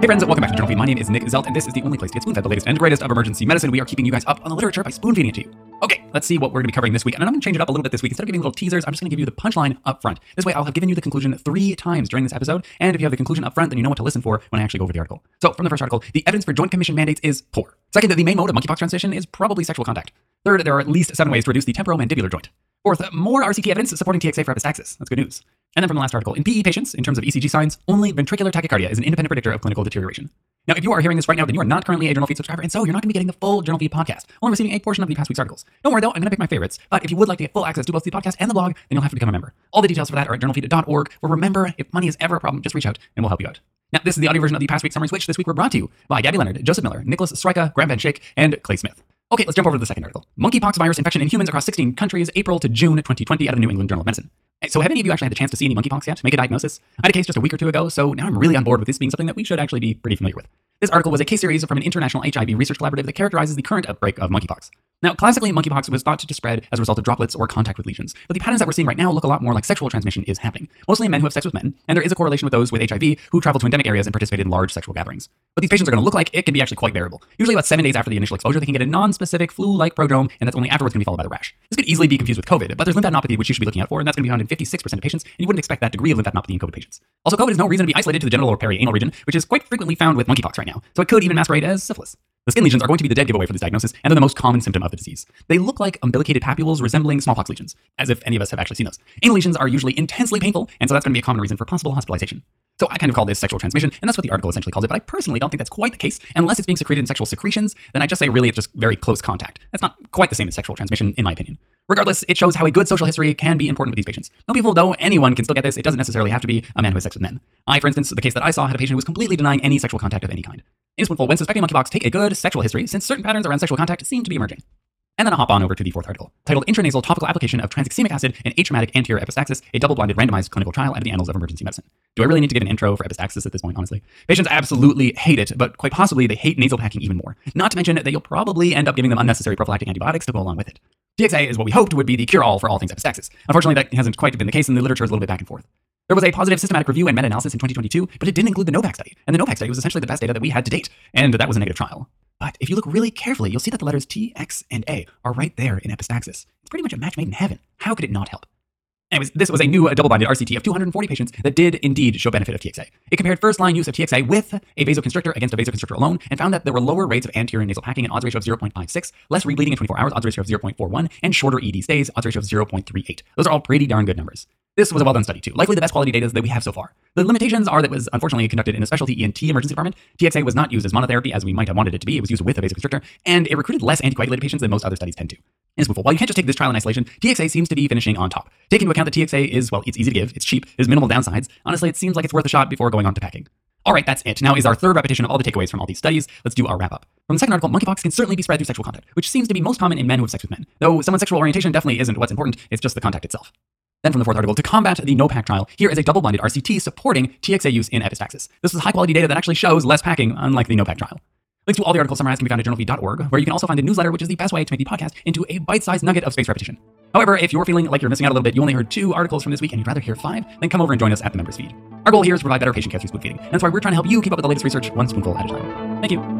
Hey friends, welcome back to Journal Feed. My name is Nick Zelt, and this is the only place to get spoon-fed the latest and greatest of emergency medicine. We are keeping you guys up on the literature by spoon-feeding it to you. Okay, let's see what we're going to be covering this week. And I'm going to change it up a little bit this week. Instead of giving little teasers, I'm just going to give you the punchline up front. This way, I'll have given you the conclusion three times during this episode. And if you have the conclusion up front, then you know what to listen for when I actually go over the article. So, from the first article, the evidence for Joint Commission mandates is poor. Second, that the main mode of monkeypox transmission is probably sexual contact. Third, there are at least seven ways to reduce the temporomandibular joint. Fourth, more RCT evidence supporting TXA for epistaxis. That's good news. And then from the last article, in PE patients, in terms of ECG signs, only ventricular tachycardia is an independent predictor of clinical deterioration. Now, if you are hearing this right now, then you are not currently a Journal Feed subscriber, and so you're not going to be getting the full Journal Feed podcast, only receiving a portion of the past week's articles. Don't worry though, I'm going to pick my favorites. But if you would like to get full access to both the podcast and the blog, then you'll have to become a member. All the details for that are at journalfeed.org. Where remember, if money is ever a problem, just reach out and we'll help you out. Now, this is the audio version of the past week's summaries, which this week were brought to you by Gabby Leonard, Joseph Miller, Nicholas Stryka, Graham Ben Shake, and Clay Smith. Okay, let's jump over to the second article. Monkeypox virus infection in humans across 16 countries, April to June 2020, out of the New England Journal of Medicine. So, have any of you actually had the chance to see any monkeypox yet? Make a diagnosis? I had a case just a week or two ago, so now I'm really on board with this being something that we should actually be pretty familiar with. This article was a case series from an international HIV research collaborative that characterizes the current outbreak of monkeypox. Now, classically, monkeypox was thought to spread as a result of droplets or contact with lesions, but the patterns that we're seeing right now look a lot more like sexual transmission is happening, mostly in men who have sex with men, and there is a correlation with those with HIV who travel to endemic areas and participate in large sexual gatherings. What these patients are going to look like, it can be actually quite variable. Usually about seven days after the initial exposure, they can get a non-specific flu-like prodrome, and that's only afterwards going to be followed by the rash. This could easily be confused with COVID, but there's lymphadenopathy which you should be looking out for, and that's going to be found in 56% of patients, and you wouldn't expect that degree of lymphadenopathy in COVID patients. Also, COVID is no reason to be isolated to the genital or perianal region, which is quite frequently found with monkeypox right now, so it could even masquerade as syphilis. The skin lesions are going to be the dead giveaway for this diagnosis, and they're the most common symptom of the disease. They look like umbilicated papules resembling smallpox lesions, as if any of us have actually seen those. Anal lesions are usually intensely painful, and so that's going to be a common reason for possible hospitalization. So I kind of call this sexual transmission, and that's what the article essentially calls it, but I personally don't think that's quite the case. Unless it's being secreted in sexual secretions, then I just say really it's just very close contact. That's not quite the same as sexual transmission, in my opinion. Regardless, it shows how a good social history can be important with these patients. No people, though anyone can still get this, it doesn't necessarily have to be a man who has sex with men. I, for instance, the case that I saw had a patient who was completely denying any sexual contact of any kind. In when suspecting monkeypox, take a good sexual history, since certain patterns around sexual contact seem to be emerging. And then I'll hop on over to the fourth article, titled Intranasal Topical Application of Tranexamic Acid in Atraumatic Anterior Epistaxis, a double-blinded randomized clinical trial out of the Annals of Emergency Medicine. Do I really need to give an intro for epistaxis at this point, honestly? Patients absolutely hate it, but quite possibly they hate nasal packing even more. Not to mention that you'll probably end up giving them unnecessary prophylactic antibiotics to go along with it. TXA is what we hoped would be the cure-all for all things epistaxis. Unfortunately, that hasn't quite been the case, and the literature is a little bit back and forth. There was a positive systematic review and meta-analysis in 2022, but it didn't include the NoPAC study, and the NoPAC study was essentially the best data that we had to date, and that was a negative trial. But if you look really carefully, you'll see that the letters T, X, and A are right there in epistaxis. It's pretty much a match made in heaven. How could it not help? Anyways, this was a new double-blinded RCT of 240 patients that did indeed show benefit of TXA. It compared first-line use of TXA with a vasoconstrictor against a vasoconstrictor alone and found that there were lower rates of anterior nasal packing, an odds ratio of 0.56, less rebleeding in 24 hours, odds ratio of 0.41, and shorter ED stays, odds ratio of 0.38. Those are all pretty darn good numbers. This was a well-done study too, likely the best quality data that we have so far. The limitations are that it was unfortunately conducted in a specialty ENT emergency department. TXA was not used as monotherapy as we might have wanted it to be. It was used with a vasoconstrictor, and it recruited less anticoagulated patients than most other studies tend to. And Spoonful, while you can't just take this trial in isolation, TXA seems to be finishing on top. Take into account that TXA is, well, it's easy to give, it's cheap, there's minimal downsides. Honestly, it seems like it's worth a shot before going on to packing. All right, that's it. Now is our third repetition of all the takeaways from all these studies. Let's do our wrap up. From the second article, monkeypox can certainly be spread through sexual contact, which seems to be most common in men who have sex with men. Though someone's sexual orientation definitely isn't what's important, it's just the contact itself. Then from the fourth article, to combat the no-pack trial, here is a double-blinded RCT supporting TXA use in epistaxis. This is high-quality data that actually shows less packing, unlike the no-pack trial. Links to all the articles summarized can be found at journalfeed.org, where you can also find a newsletter, which is the best way to make the podcast into a bite-sized nugget of space repetition. However, if you're feeling like you're missing out a little bit, you only heard two articles from this week and you'd rather hear five, then come over and join us at the members feed. Our goal here is to provide better patient care through spoon feeding, and that's why we're trying to help you keep up with the latest research one spoonful at a time. Thank you.